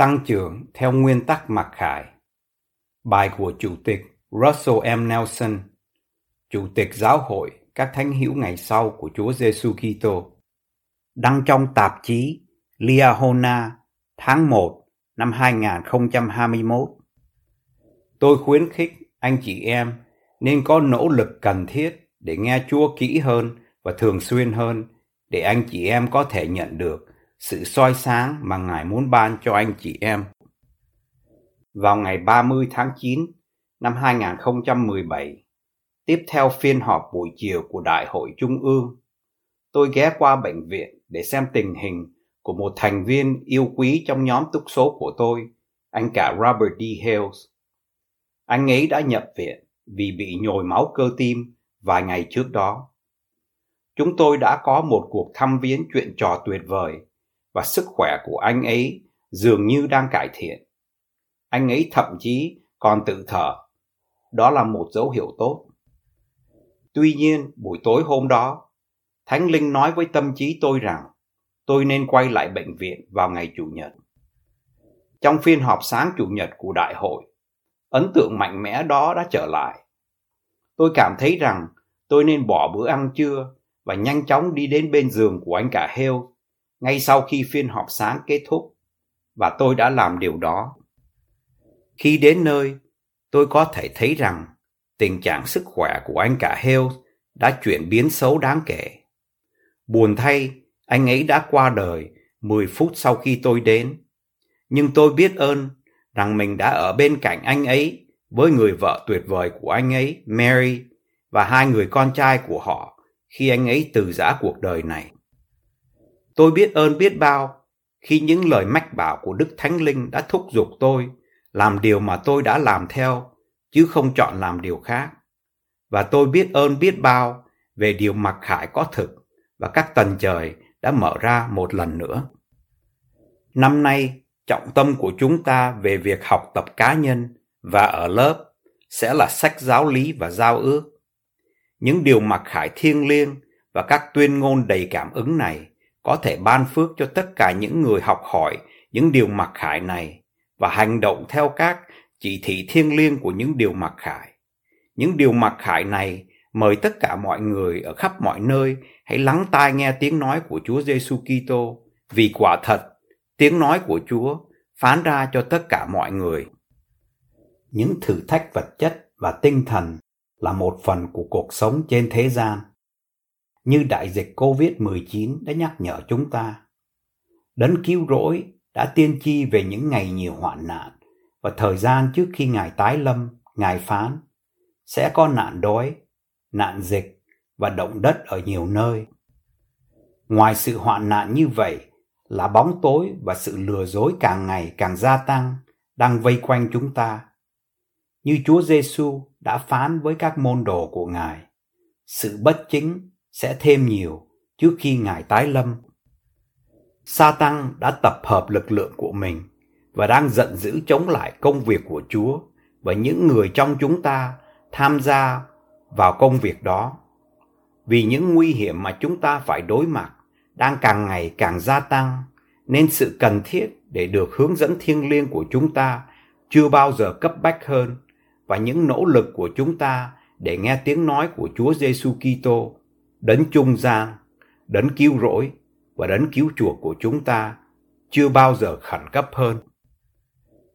Tăng trưởng theo nguyên tắc mặc khải. Bài của Chủ tịch Russell M. Nelson, Chủ tịch Giáo hội các thánh hữu ngày sau của Chúa Giêsu Kitô, đăng trong tạp chí Liahona tháng 1 năm 2021. Tôi khuyến khích anh chị em nên có nỗ lực cần thiết để nghe Chúa kỹ hơn và thường xuyên hơn để anh chị em có thể nhận được sự soi sáng mà Ngài muốn ban cho anh chị em. Vào ngày 30 tháng 9 năm 2017, tiếp theo phiên họp buổi chiều của Đại hội Trung ương, tôi ghé qua bệnh viện để xem tình hình của một thành viên yêu quý trong nhóm túc số của tôi, anh cả Robert D. Hales. Anh ấy đã nhập viện vì bị nhồi máu cơ tim vài ngày trước đó. Chúng tôi đã có một cuộc thăm viếng chuyện trò tuyệt vời và sức khỏe của anh ấy dường như đang cải thiện. Anh ấy thậm chí còn tự thở. Đó là một dấu hiệu tốt. Tuy nhiên, buổi tối hôm đó, Thánh Linh nói với tâm trí tôi rằng tôi nên quay lại bệnh viện vào ngày Chủ nhật. Trong phiên họp sáng Chủ nhật của đại hội, ấn tượng mạnh mẽ đó đã trở lại. Tôi cảm thấy rằng tôi nên bỏ bữa ăn trưa và nhanh chóng đi đến bên giường của anh cả heo ngay sau khi phiên họp sáng kết thúc và tôi đã làm điều đó. Khi đến nơi, tôi có thể thấy rằng tình trạng sức khỏe của anh cả heo đã chuyển biến xấu đáng kể. Buồn thay, anh ấy đã qua đời 10 phút sau khi tôi đến. Nhưng tôi biết ơn rằng mình đã ở bên cạnh anh ấy với người vợ tuyệt vời của anh ấy, Mary, và hai người con trai của họ khi anh ấy từ giã cuộc đời này. Tôi biết ơn biết bao khi những lời mách bảo của Đức Thánh Linh đã thúc giục tôi làm điều mà tôi đã làm theo, chứ không chọn làm điều khác. Và tôi biết ơn biết bao về điều mặc khải có thực và các tầng trời đã mở ra một lần nữa. Năm nay, trọng tâm của chúng ta về việc học tập cá nhân và ở lớp sẽ là sách giáo lý và giao ước. Những điều mặc khải thiêng liêng và các tuyên ngôn đầy cảm ứng này có thể ban phước cho tất cả những người học hỏi những điều mặc khải này và hành động theo các chỉ thị thiêng liêng của những điều mặc khải. Những điều mặc khải này mời tất cả mọi người ở khắp mọi nơi hãy lắng tai nghe tiếng nói của Chúa Giêsu Kitô, vì quả thật tiếng nói của Chúa phán ra cho tất cả mọi người. Những thử thách vật chất và tinh thần là một phần của cuộc sống trên thế gian như đại dịch COVID-19 đã nhắc nhở chúng ta. Đấng cứu rỗi đã tiên tri về những ngày nhiều hoạn nạn và thời gian trước khi Ngài tái lâm, Ngài phán sẽ có nạn đói, nạn dịch và động đất ở nhiều nơi. Ngoài sự hoạn nạn như vậy là bóng tối và sự lừa dối càng ngày càng gia tăng đang vây quanh chúng ta. Như Chúa Giêsu đã phán với các môn đồ của Ngài, sự bất chính sẽ thêm nhiều trước khi Ngài tái lâm. Sa tăng đã tập hợp lực lượng của mình và đang giận dữ chống lại công việc của Chúa và những người trong chúng ta tham gia vào công việc đó. Vì những nguy hiểm mà chúng ta phải đối mặt đang càng ngày càng gia tăng, nên sự cần thiết để được hướng dẫn thiêng liêng của chúng ta chưa bao giờ cấp bách hơn và những nỗ lực của chúng ta để nghe tiếng nói của Chúa Giêsu Kitô đấng trung gian, đấng cứu rỗi và đấng cứu chuộc của chúng ta chưa bao giờ khẩn cấp hơn.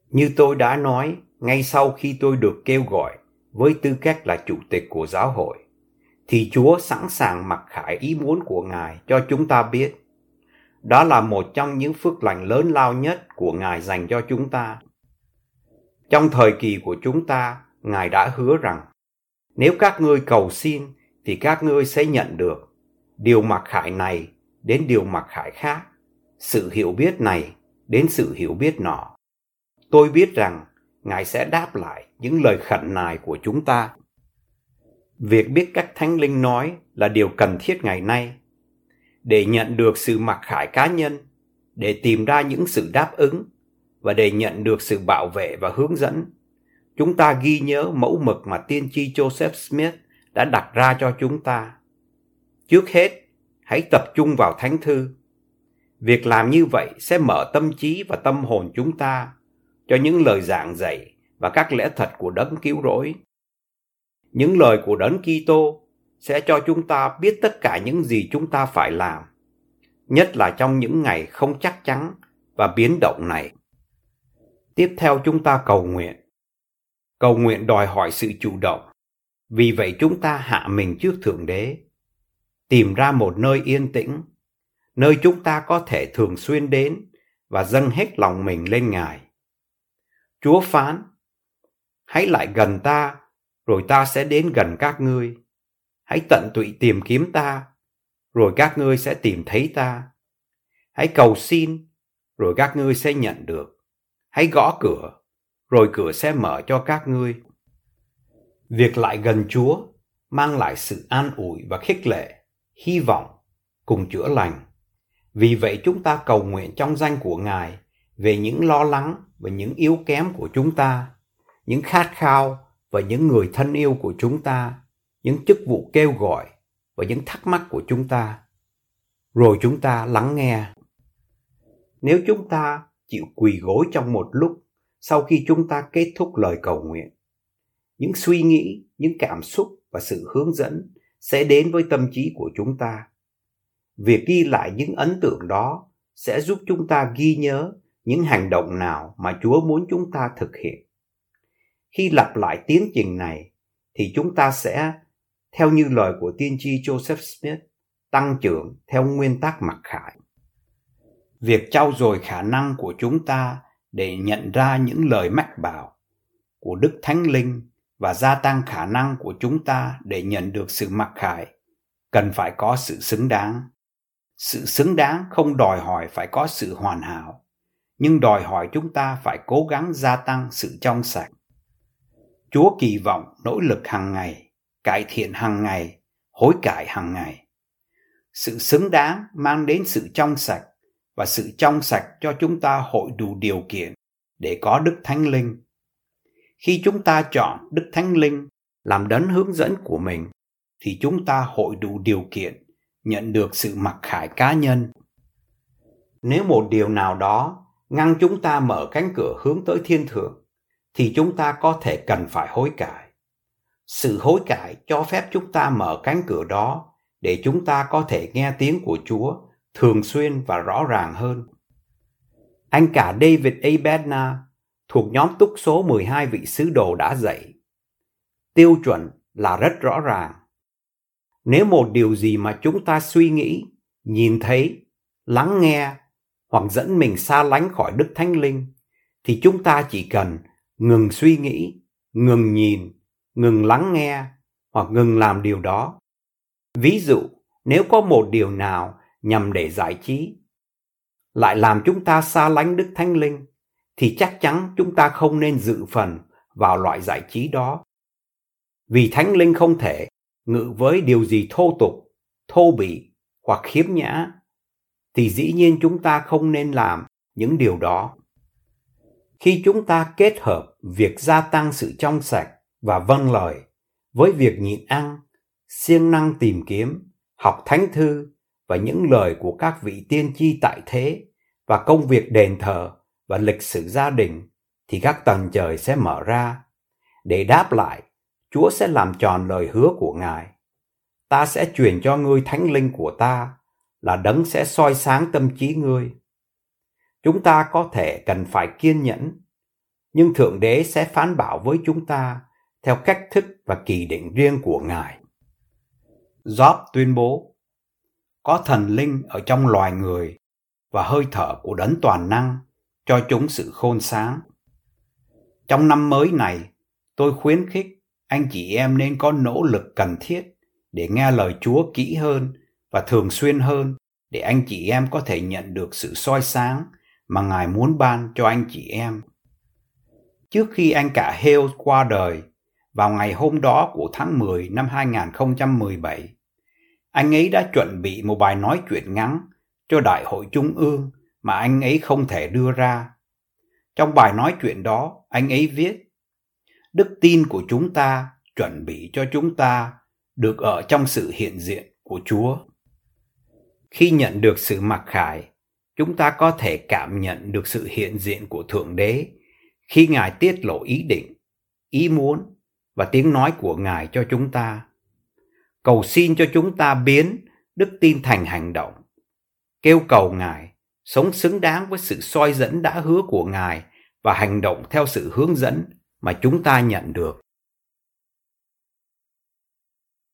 Như tôi đã nói ngay sau khi tôi được kêu gọi với tư cách là chủ tịch của giáo hội, thì Chúa sẵn sàng mặc khải ý muốn của Ngài cho chúng ta biết. Đó là một trong những phước lành lớn lao nhất của Ngài dành cho chúng ta. Trong thời kỳ của chúng ta, Ngài đã hứa rằng, nếu các ngươi cầu xin thì các ngươi sẽ nhận được. điều mặc khải này đến điều mặc khải khác, sự hiểu biết này đến sự hiểu biết nọ. Tôi biết rằng Ngài sẽ đáp lại những lời khẩn nài của chúng ta. Việc biết cách Thánh Linh nói là điều cần thiết ngày nay. Để nhận được sự mặc khải cá nhân, để tìm ra những sự đáp ứng và để nhận được sự bảo vệ và hướng dẫn, chúng ta ghi nhớ mẫu mực mà tiên tri Joseph Smith đã đặt ra cho chúng ta. Trước hết, hãy tập trung vào Thánh Thư. Việc làm như vậy sẽ mở tâm trí và tâm hồn chúng ta cho những lời giảng dạy và các lẽ thật của đấng cứu rỗi. Những lời của đấng Kitô sẽ cho chúng ta biết tất cả những gì chúng ta phải làm, nhất là trong những ngày không chắc chắn và biến động này. Tiếp theo chúng ta cầu nguyện. Cầu nguyện đòi hỏi sự chủ động. Vì vậy chúng ta hạ mình trước Thượng Đế, tìm ra một nơi yên tĩnh, nơi chúng ta có thể thường xuyên đến và dâng hết lòng mình lên Ngài. Chúa phán, hãy lại gần ta, rồi ta sẽ đến gần các ngươi. Hãy tận tụy tìm kiếm ta, rồi các ngươi sẽ tìm thấy ta. Hãy cầu xin, rồi các ngươi sẽ nhận được. Hãy gõ cửa, rồi cửa sẽ mở cho các ngươi. Việc lại gần Chúa mang lại sự an ủi và khích lệ, hy vọng cùng chữa lành. Vì vậy chúng ta cầu nguyện trong danh của Ngài về những lo lắng và những yếu kém của chúng ta, những khát khao và những người thân yêu của chúng ta, những chức vụ kêu gọi và những thắc mắc của chúng ta. Rồi chúng ta lắng nghe. Nếu chúng ta chịu quỳ gối trong một lúc sau khi chúng ta kết thúc lời cầu nguyện, những suy nghĩ, những cảm xúc và sự hướng dẫn sẽ đến với tâm trí của chúng ta. Việc ghi lại những ấn tượng đó sẽ giúp chúng ta ghi nhớ những hành động nào mà Chúa muốn chúng ta thực hiện. Khi lặp lại tiến trình này thì chúng ta sẽ theo như lời của tiên tri Joseph Smith tăng trưởng theo nguyên tắc mặc khải. Việc trau dồi khả năng của chúng ta để nhận ra những lời mách bảo của Đức Thánh Linh và gia tăng khả năng của chúng ta để nhận được sự mặc khải cần phải có sự xứng đáng. Sự xứng đáng không đòi hỏi phải có sự hoàn hảo nhưng đòi hỏi chúng ta phải cố gắng gia tăng sự trong sạch. Chúa kỳ vọng nỗ lực hàng ngày, cải thiện hàng ngày, hối cải hàng ngày. Sự xứng đáng mang đến sự trong sạch và sự trong sạch cho chúng ta hội đủ điều kiện để có Đức Thánh Linh. Khi chúng ta chọn Đức Thánh Linh làm đấng hướng dẫn của mình, thì chúng ta hội đủ điều kiện nhận được sự mặc khải cá nhân. Nếu một điều nào đó ngăn chúng ta mở cánh cửa hướng tới thiên thượng, thì chúng ta có thể cần phải hối cải. Sự hối cải cho phép chúng ta mở cánh cửa đó để chúng ta có thể nghe tiếng của Chúa thường xuyên và rõ ràng hơn. Anh cả David Abedna thuộc nhóm túc số 12 vị sứ đồ đã dạy. Tiêu chuẩn là rất rõ ràng. Nếu một điều gì mà chúng ta suy nghĩ, nhìn thấy, lắng nghe hoặc dẫn mình xa lánh khỏi Đức Thánh Linh, thì chúng ta chỉ cần ngừng suy nghĩ, ngừng nhìn, ngừng lắng nghe hoặc ngừng làm điều đó. Ví dụ, nếu có một điều nào nhằm để giải trí, lại làm chúng ta xa lánh Đức Thánh Linh, thì chắc chắn chúng ta không nên dự phần vào loại giải trí đó. Vì Thánh Linh không thể ngự với điều gì thô tục, thô bỉ hoặc khiếm nhã thì dĩ nhiên chúng ta không nên làm những điều đó. Khi chúng ta kết hợp việc gia tăng sự trong sạch và vâng lời với việc nhịn ăn, siêng năng tìm kiếm, học thánh thư và những lời của các vị tiên tri tại thế và công việc đền thờ và lịch sử gia đình thì các tầng trời sẽ mở ra. Để đáp lại, Chúa sẽ làm tròn lời hứa của Ngài. Ta sẽ truyền cho ngươi thánh linh của ta là đấng sẽ soi sáng tâm trí ngươi. Chúng ta có thể cần phải kiên nhẫn, nhưng Thượng Đế sẽ phán bảo với chúng ta theo cách thức và kỳ định riêng của Ngài. Job tuyên bố, có thần linh ở trong loài người và hơi thở của đấng toàn năng cho chúng sự khôn sáng. Trong năm mới này, tôi khuyến khích anh chị em nên có nỗ lực cần thiết để nghe lời Chúa kỹ hơn và thường xuyên hơn để anh chị em có thể nhận được sự soi sáng mà Ngài muốn ban cho anh chị em. Trước khi anh cả Hale qua đời, vào ngày hôm đó của tháng 10 năm 2017, anh ấy đã chuẩn bị một bài nói chuyện ngắn cho Đại hội Trung ương mà anh ấy không thể đưa ra. Trong bài nói chuyện đó, anh ấy viết, Đức tin của chúng ta chuẩn bị cho chúng ta được ở trong sự hiện diện của Chúa. Khi nhận được sự mặc khải, chúng ta có thể cảm nhận được sự hiện diện của Thượng Đế khi Ngài tiết lộ ý định, ý muốn và tiếng nói của Ngài cho chúng ta. Cầu xin cho chúng ta biến đức tin thành hành động. Kêu cầu Ngài sống xứng đáng với sự soi dẫn đã hứa của Ngài và hành động theo sự hướng dẫn mà chúng ta nhận được.